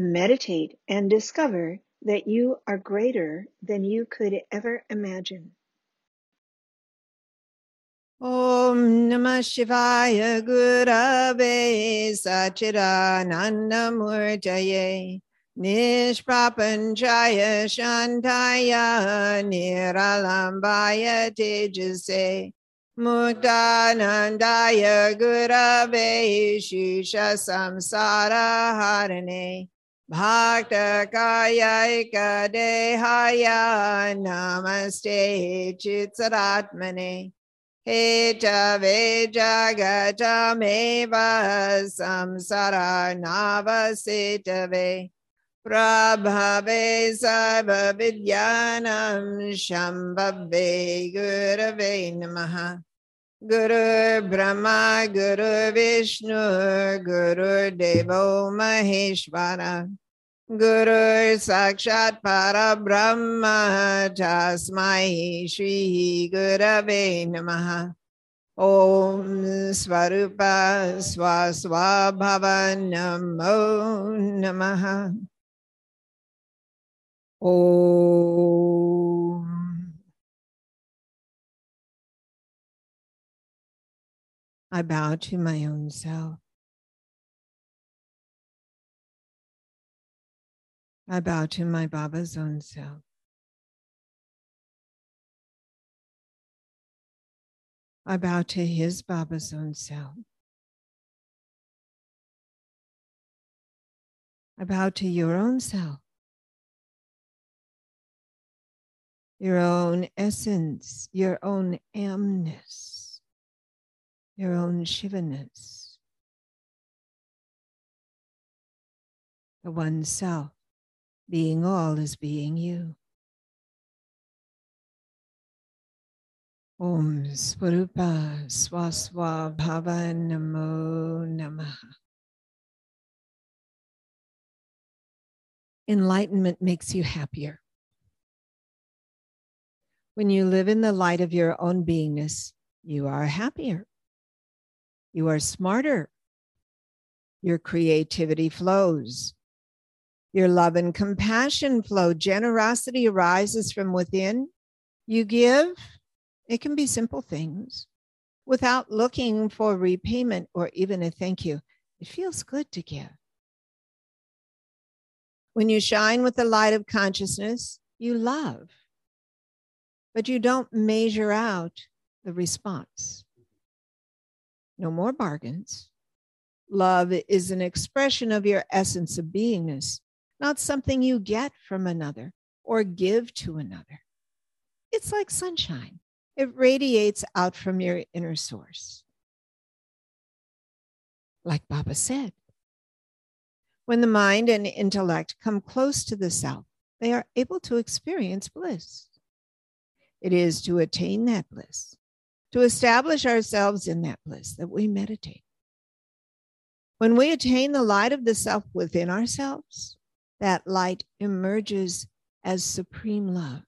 Meditate and discover that you are greater than you could ever imagine. Om Namah Shivaya Gurave Sachidananda Murtaye Nishprapanchaya Shantaya Niralambaya Tejase Muktanandaya Gurave Shishya Samsara Harane Bhakta Kaya Dehaya Namaste Chitsaratmane Hetave Jagatameva Samsara Navasitave Prabhave Saiva Vidyanam Shambhave Gurave Namaha Guru Brahma Guru Vishnu Guru Devo Maheshwara Guru Sakshat Parabrahma Tasmai Shri I bow to my own self. I bow to my Baba's own self. I bow to his Baba's own self. I bow to your own self, your own essence, your own amness, your own Shivaness, the one self being all is being you. Om Swarupa Swaswa Bhava Namo Namaha. Enlightenment makes you happier. When you live in the light of your own beingness, you are happier. You are smarter. Your creativity flows. Your love and compassion flow. Generosity arises from within. You give, it can be simple things without looking for repayment or even a thank you. It feels good to give. When you shine with the light of consciousness, you love, but you don't measure out the response. No more bargains. Love is an expression of your essence of beingness, not something you get from another or give to another. It's like sunshine, it radiates out from your inner source. Like Baba said, when the mind and intellect come close to the self, they are able to experience bliss. It is to attain that bliss, to establish ourselves in that bliss, that we meditate. When we attain the light of the self within ourselves, that light emerges as supreme love.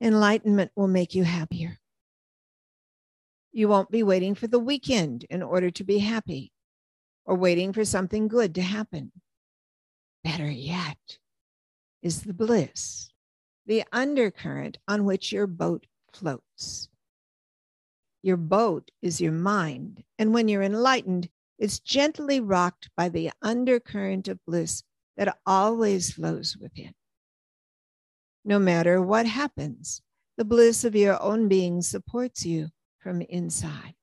Enlightenment will make you happier. You won't be waiting for the weekend in order to be happy or waiting for something good to happen. Better yet is the bliss, the undercurrent on which your boat floats. Your boat is your mind, and when you're enlightened, it's gently rocked by the undercurrent of bliss that always flows within. No matter what happens, the bliss of your own being supports you from inside.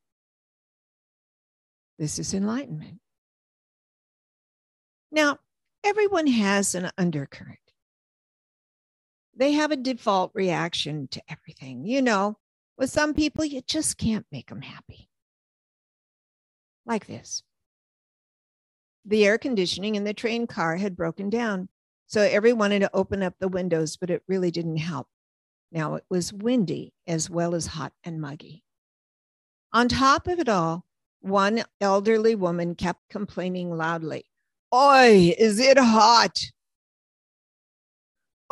This is enlightenment. Now, everyone has an undercurrent. They have a default reaction to everything. You know, with some people, you just can't make them happy. Like this the air conditioning in the train car had broken down. So everyone wanted to open up the windows, but it really didn't help. Now it was windy as well as hot and muggy. On top of it all, one elderly woman kept complaining loudly, Oi, is it hot?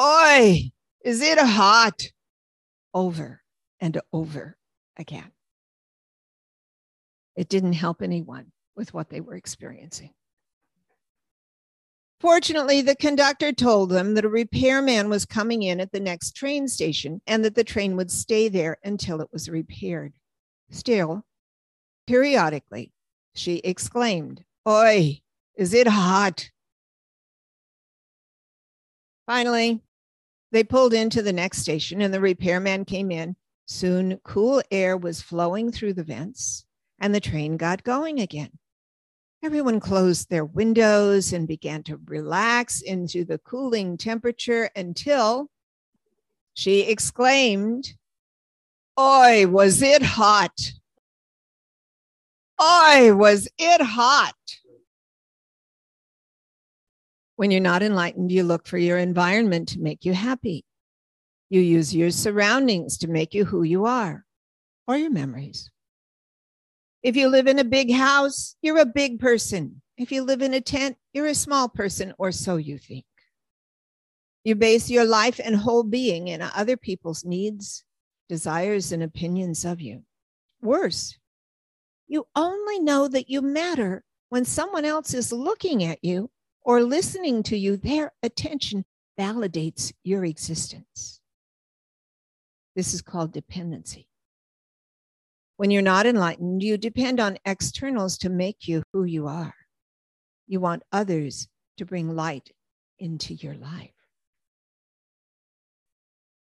Oi, is it hot? Over and over again. It didn't help anyone with what they were experiencing. Fortunately, the conductor told them that a repairman was coming in at the next train station and that the train would stay there until it was repaired. Still, periodically, she exclaimed, Oi, is it hot? Finally, they pulled into the next station and the repairman came in. Soon, cool air was flowing through the vents and the train got going again. Everyone closed their windows and began to relax into the cooling temperature until she exclaimed, Oi, was it hot? Oi, was it hot? When you're not enlightened, you look for your environment to make you happy. You use your surroundings to make you who you are or your memories. If you live in a big house, you're a big person. If you live in a tent, you're a small person, or so you think. You base your life and whole being in other people's needs, desires, and opinions of you. Worse, you only know that you matter when someone else is looking at you or listening to you. Their attention validates your existence. This is called dependency. When you're not enlightened, you depend on externals to make you who you are. You want others to bring light into your life.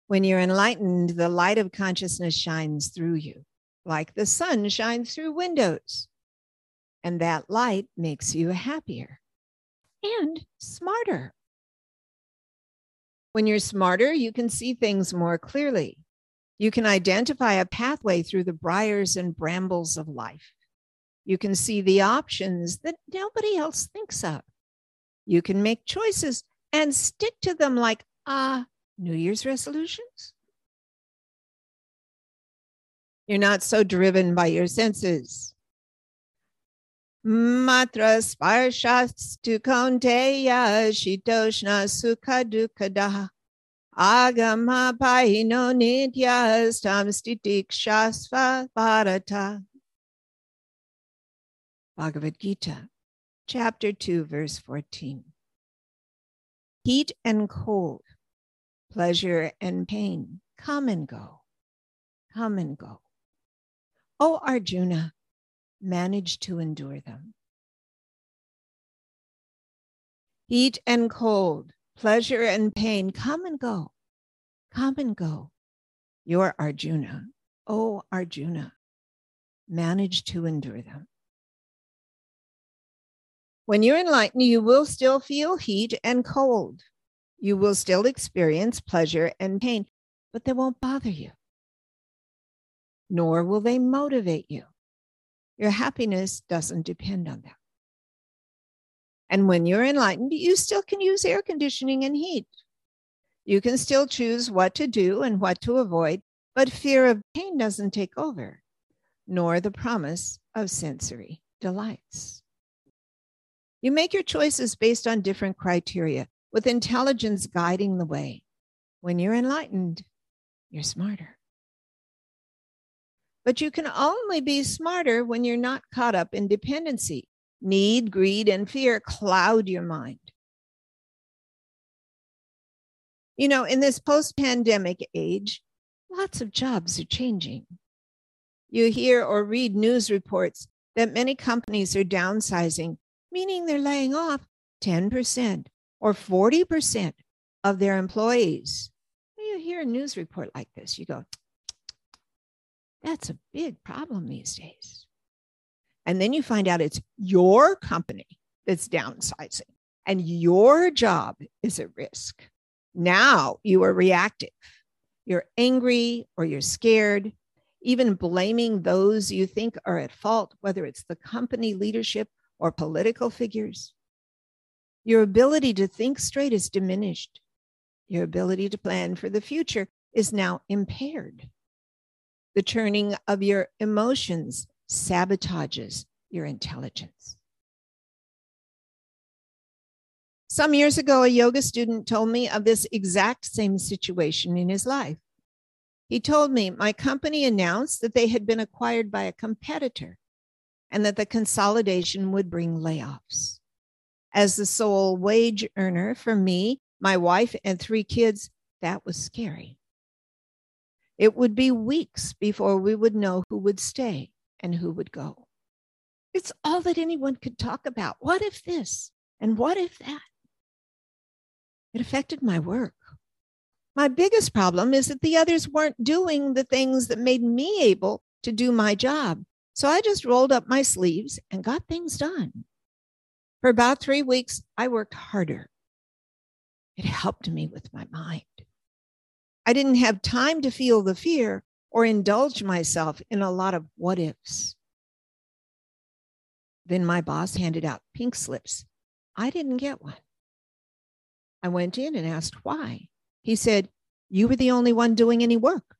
When you're enlightened, the light of consciousness shines through you, like the sun shines through windows. And that light makes you happier and smarter. When you're smarter, you can see things more clearly. You can identify a pathway through the briars and brambles of life. You can see the options that nobody else thinks of. You can make choices and stick to them like, ah, uh, New Year's resolutions. You're not so driven by your senses. Matra sparshastu kaunteya shitoshna sukha dukkha Agama Paino Nityas Tamstitik Shasva Bharata. Bhagavad Gita, chapter 2, verse 14. Heat and cold, pleasure and pain come and go, come and go. O Arjuna, manage to endure them. Heat and cold, Pleasure and pain come and go, come and go. You're Arjuna. Oh, Arjuna, manage to endure them. When you're enlightened, you will still feel heat and cold. You will still experience pleasure and pain, but they won't bother you, nor will they motivate you. Your happiness doesn't depend on them. And when you're enlightened, you still can use air conditioning and heat. You can still choose what to do and what to avoid, but fear of pain doesn't take over, nor the promise of sensory delights. You make your choices based on different criteria, with intelligence guiding the way. When you're enlightened, you're smarter. But you can only be smarter when you're not caught up in dependency, Need, greed, and fear cloud your mind. You know, in this post pandemic age, lots of jobs are changing. You hear or read news reports that many companies are downsizing, meaning they're laying off 10% or 40% of their employees. When you hear a news report like this, you go, that's a big problem these days. And then you find out it's your company that's downsizing and your job is at risk. Now you are reactive. You're angry or you're scared, even blaming those you think are at fault, whether it's the company leadership or political figures. Your ability to think straight is diminished. Your ability to plan for the future is now impaired. The turning of your emotions sabotages your intelligence. Some years ago, a yoga student told me of this exact same situation in his life. He told me my company announced that they had been acquired by a competitor and that the consolidation would bring layoffs. As the sole wage earner for me, my wife, and three kids, that was scary. It would be weeks before we would know who would stay and who would go. It's all that anyone could talk about. What if this? And what if that? It affected my work. My biggest problem is that the others weren't doing the things that made me able to do my job. So I just rolled up my sleeves and got things done. For about three weeks, I worked harder. It helped me with my mind. I didn't have time to feel the fear or indulge myself in a lot of what ifs. Then my boss handed out pink slips. I didn't get one. I went in and asked why. He said, You were the only one doing any work.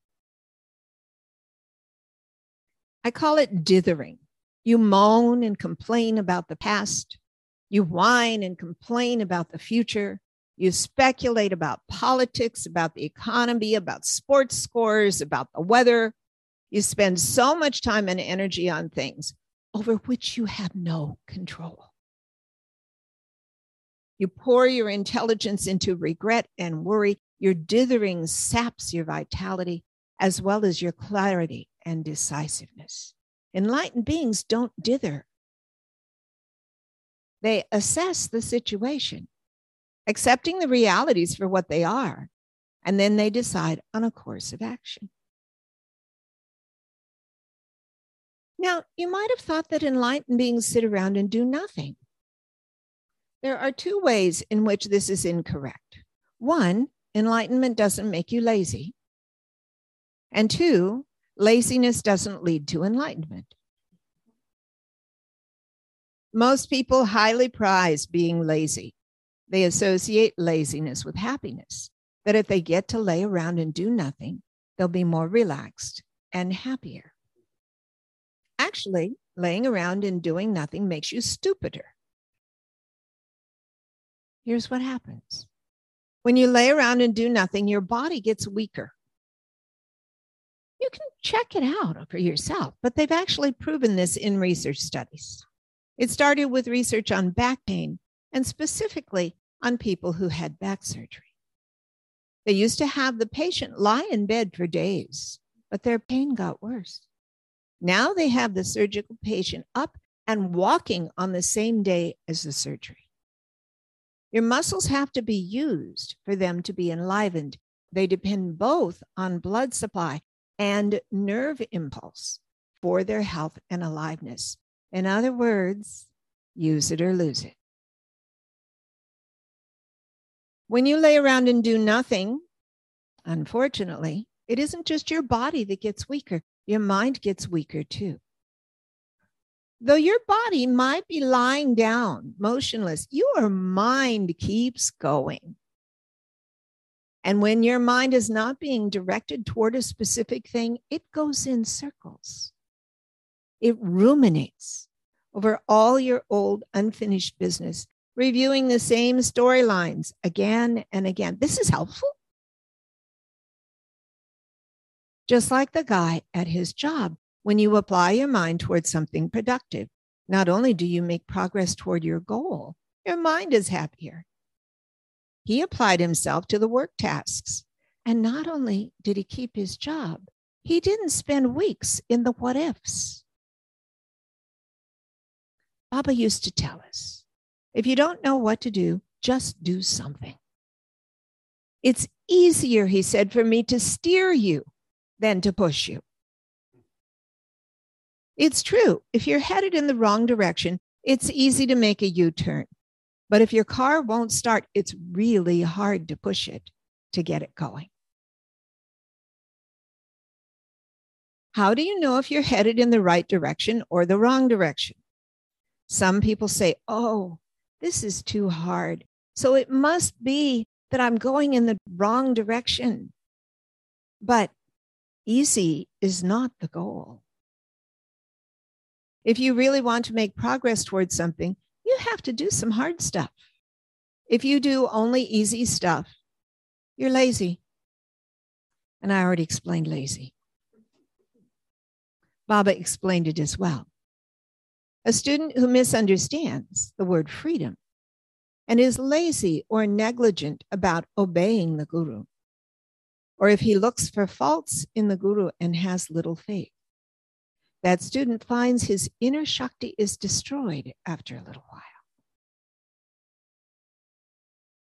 I call it dithering. You moan and complain about the past. You whine and complain about the future. You speculate about politics, about the economy, about sports scores, about the weather. You spend so much time and energy on things over which you have no control. You pour your intelligence into regret and worry. Your dithering saps your vitality as well as your clarity and decisiveness. Enlightened beings don't dither, they assess the situation, accepting the realities for what they are, and then they decide on a course of action. Now, you might have thought that enlightened beings sit around and do nothing. There are two ways in which this is incorrect. One, enlightenment doesn't make you lazy. And two, laziness doesn't lead to enlightenment. Most people highly prize being lazy. They associate laziness with happiness, that if they get to lay around and do nothing, they'll be more relaxed and happier. Actually, laying around and doing nothing makes you stupider here's what happens when you lay around and do nothing, your body gets weaker. You can check it out for yourself, but they've actually proven this in research studies. It started with research on back pain and specifically on people who had back surgery. They used to have the patient lie in bed for days, but their pain got worse. Now they have the surgical patient up and walking on the same day as the surgery. Your muscles have to be used for them to be enlivened. They depend both on blood supply and nerve impulse for their health and aliveness. In other words, use it or lose it. When you lay around and do nothing, unfortunately, it isn't just your body that gets weaker, your mind gets weaker too. Though your body might be lying down, motionless, your mind keeps going. And when your mind is not being directed toward a specific thing, it goes in circles. It ruminates over all your old unfinished business, reviewing the same storylines again and again. This is helpful. Just like the guy at his job when you apply your mind towards something productive, not only do you make progress toward your goal, your mind is happier. He applied himself to the work tasks. And not only did he keep his job, he didn't spend weeks in the what ifs. Baba used to tell us if you don't know what to do, just do something. It's easier, he said, for me to steer you than to push you. It's true. If you're headed in the wrong direction, it's easy to make a U turn. But if your car won't start, it's really hard to push it to get it going. How do you know if you're headed in the right direction or the wrong direction? Some people say, oh, this is too hard. So it must be that I'm going in the wrong direction. But easy is not the goal. If you really want to make progress towards something, you have to do some hard stuff. If you do only easy stuff, you're lazy. And I already explained lazy. Baba explained it as well. A student who misunderstands the word freedom and is lazy or negligent about obeying the guru, or if he looks for faults in the guru and has little faith, that student finds his inner Shakti is destroyed after a little while.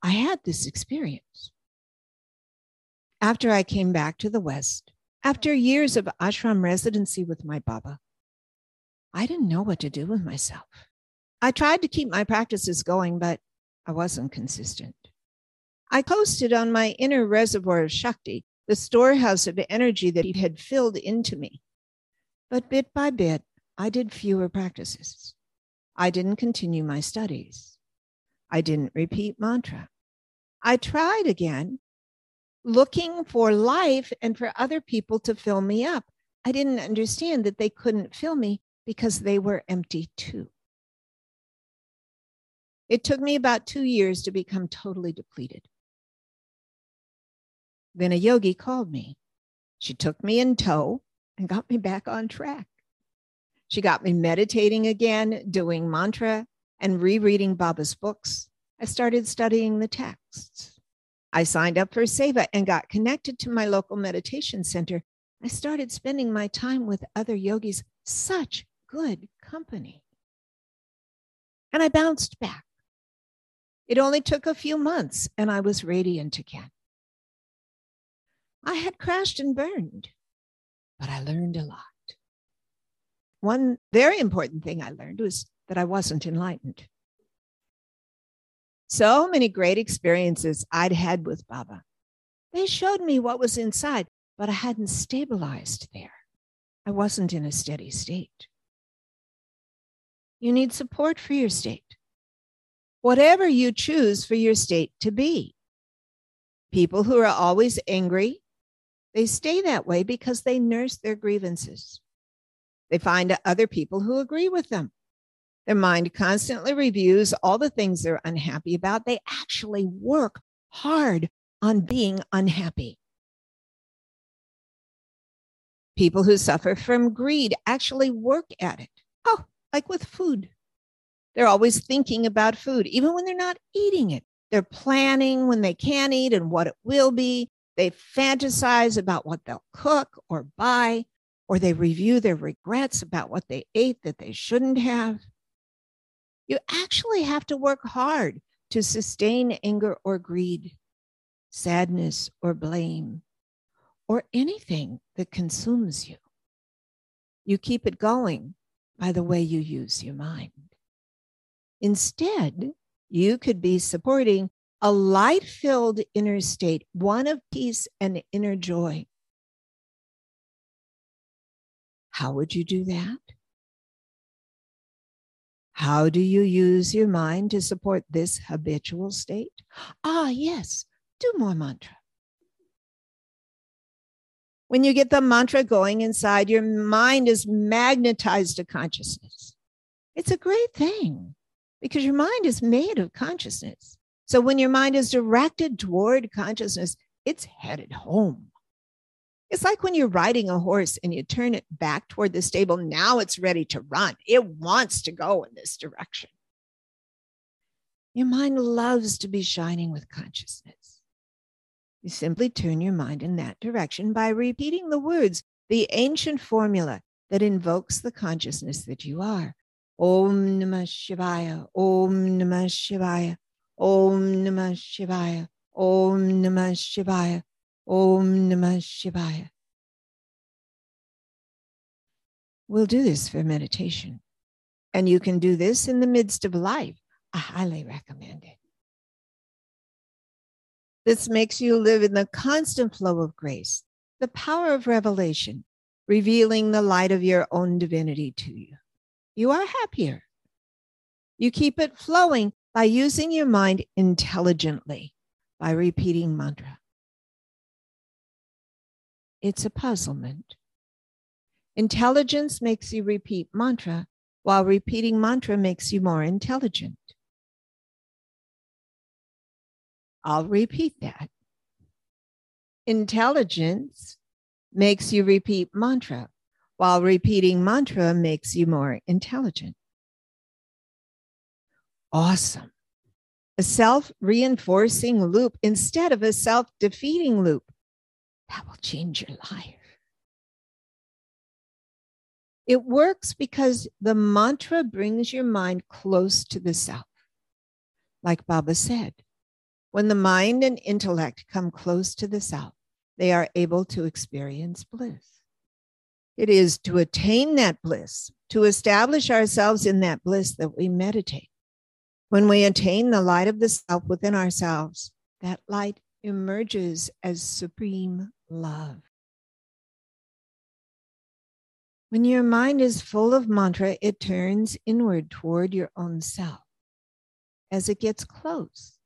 I had this experience. After I came back to the West, after years of ashram residency with my Baba, I didn't know what to do with myself. I tried to keep my practices going, but I wasn't consistent. I coasted on my inner reservoir of Shakti, the storehouse of energy that he had filled into me. But bit by bit, I did fewer practices. I didn't continue my studies. I didn't repeat mantra. I tried again, looking for life and for other people to fill me up. I didn't understand that they couldn't fill me because they were empty too. It took me about two years to become totally depleted. Then a yogi called me. She took me in tow and got me back on track. She got me meditating again, doing mantra, and rereading Baba's books. I started studying the texts. I signed up for Seva and got connected to my local meditation center. I started spending my time with other yogis, such good company. And I bounced back. It only took a few months and I was radiant again. I had crashed and burned but I learned a lot. One very important thing I learned was that I wasn't enlightened. So many great experiences I'd had with Baba. They showed me what was inside, but I hadn't stabilized there. I wasn't in a steady state. You need support for your state, whatever you choose for your state to be. People who are always angry, they stay that way because they nurse their grievances. They find other people who agree with them. Their mind constantly reviews all the things they're unhappy about. They actually work hard on being unhappy. People who suffer from greed actually work at it. Oh, like with food. They're always thinking about food, even when they're not eating it. They're planning when they can eat and what it will be. They fantasize about what they'll cook or buy, or they review their regrets about what they ate that they shouldn't have. You actually have to work hard to sustain anger or greed, sadness or blame, or anything that consumes you. You keep it going by the way you use your mind. Instead, you could be supporting a light filled inner state, one of peace and inner joy. How would you do that? How do you use your mind to support this habitual state? Ah, yes, do more mantra. When you get the mantra going inside, your mind is magnetized to consciousness. It's a great thing because your mind is made of consciousness. So when your mind is directed toward consciousness, it's headed home. It's like when you're riding a horse and you turn it back toward the stable. Now it's ready to run. It wants to go in this direction. Your mind loves to be shining with consciousness. You simply turn your mind in that direction by repeating the words, the ancient formula that invokes the consciousness that you are. Om Namah Shivaya, Om Namah Shivaya, Om Namah Shivaya. Om Namah Shivaya. Om Namah Shivaya. We'll do this for meditation. And you can do this in the midst of life. I highly recommend it. This makes you live in the constant flow of grace, the power of revelation, revealing the light of your own divinity to you. You are happier. You keep it flowing by using your mind intelligently, by repeating mantra. It's a puzzlement. Intelligence makes you repeat mantra, while repeating mantra makes you more intelligent. I'll repeat that. Intelligence makes you repeat mantra, while repeating mantra makes you more intelligent. Awesome. A self reinforcing loop instead of a self defeating loop. That will change your life. It works because the mantra brings your mind close to the self. Like Baba said, when the mind and intellect come close to the self, they are able to experience bliss. It is to attain that bliss, to establish ourselves in that bliss that we meditate. When we attain the light of the self within ourselves, that light emerges as supreme love. When your mind is full of mantra, it turns inward toward your own self. As it gets close,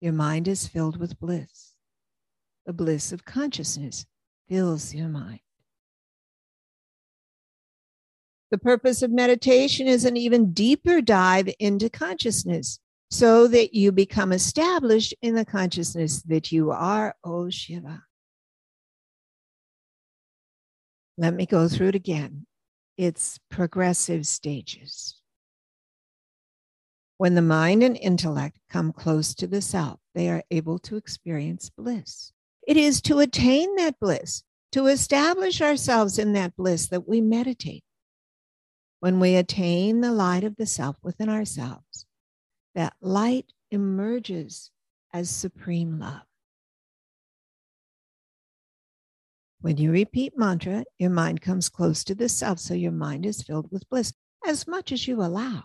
your mind is filled with bliss. The bliss of consciousness fills your mind. The purpose of meditation is an even deeper dive into consciousness so that you become established in the consciousness that you are, O Shiva. Let me go through it again. It's progressive stages. When the mind and intellect come close to the self, they are able to experience bliss. It is to attain that bliss, to establish ourselves in that bliss that we meditate. When we attain the light of the self within ourselves, that light emerges as supreme love. When you repeat mantra, your mind comes close to the self, so your mind is filled with bliss as much as you allow.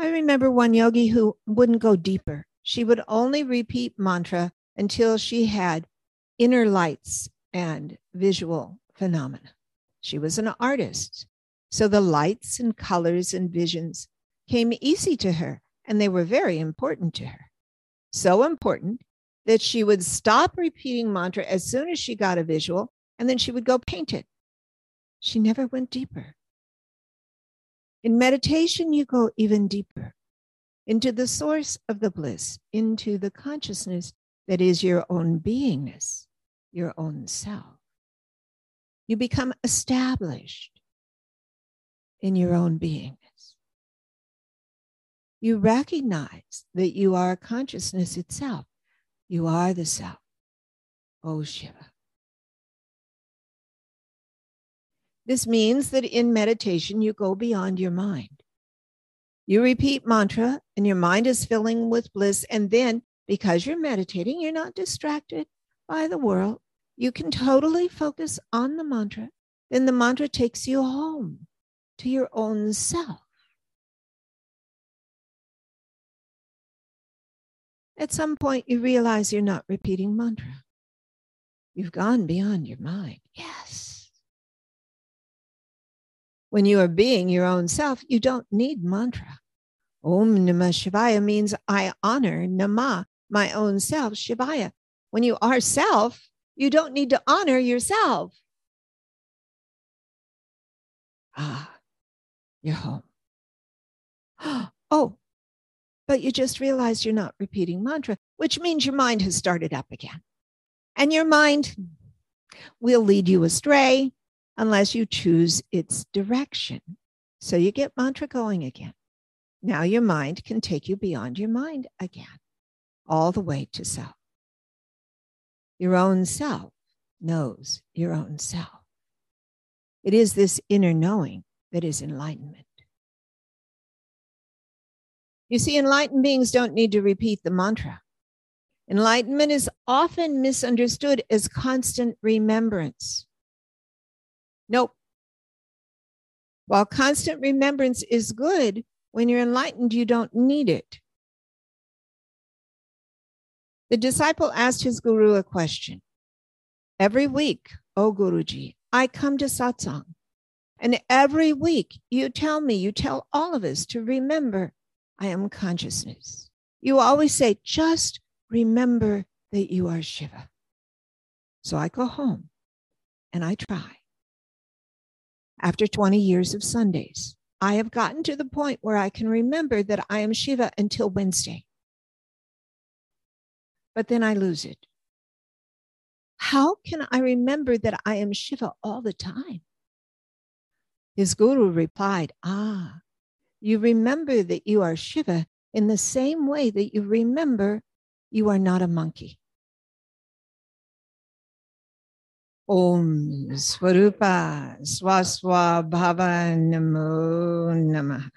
I remember one yogi who wouldn't go deeper. She would only repeat mantra until she had inner lights and visual phenomena. She was an artist. So the lights and colors and visions came easy to her, and they were very important to her. So important that she would stop repeating mantra as soon as she got a visual, and then she would go paint it. She never went deeper. In meditation, you go even deeper into the source of the bliss, into the consciousness that is your own beingness, your own self. You become established in your own beingness. You recognize that you are consciousness itself. You are the self. Oh, Shiva. This means that in meditation, you go beyond your mind. You repeat mantra, and your mind is filling with bliss. And then, because you're meditating, you're not distracted by the world. You can totally focus on the mantra. Then the mantra takes you home to your own self. At some point, you realize you're not repeating mantra. You've gone beyond your mind. Yes. When you are being your own self, you don't need mantra. Om Namah Shivaya means I honor Nama, my own self, Shivaya. When you are self, you don't need to honor yourself. Ah, you're home. Oh, but you just realized you're not repeating mantra, which means your mind has started up again. And your mind will lead you astray unless you choose its direction. So you get mantra going again. Now your mind can take you beyond your mind again, all the way to self. Your own self knows your own self. It is this inner knowing that is enlightenment. You see, enlightened beings don't need to repeat the mantra. Enlightenment is often misunderstood as constant remembrance. Nope. While constant remembrance is good, when you're enlightened, you don't need it. The disciple asked his guru a question. Every week, O Guruji, I come to satsang. And every week you tell me, you tell all of us to remember I am consciousness. You always say, just remember that you are Shiva. So I go home and I try. After 20 years of Sundays, I have gotten to the point where I can remember that I am Shiva until Wednesday. But then I lose it. How can I remember that I am Shiva all the time? His guru replied, Ah, you remember that you are Shiva in the same way that you remember you are not a monkey. Om Swarupa Swaswa Bhava Namo Namaha.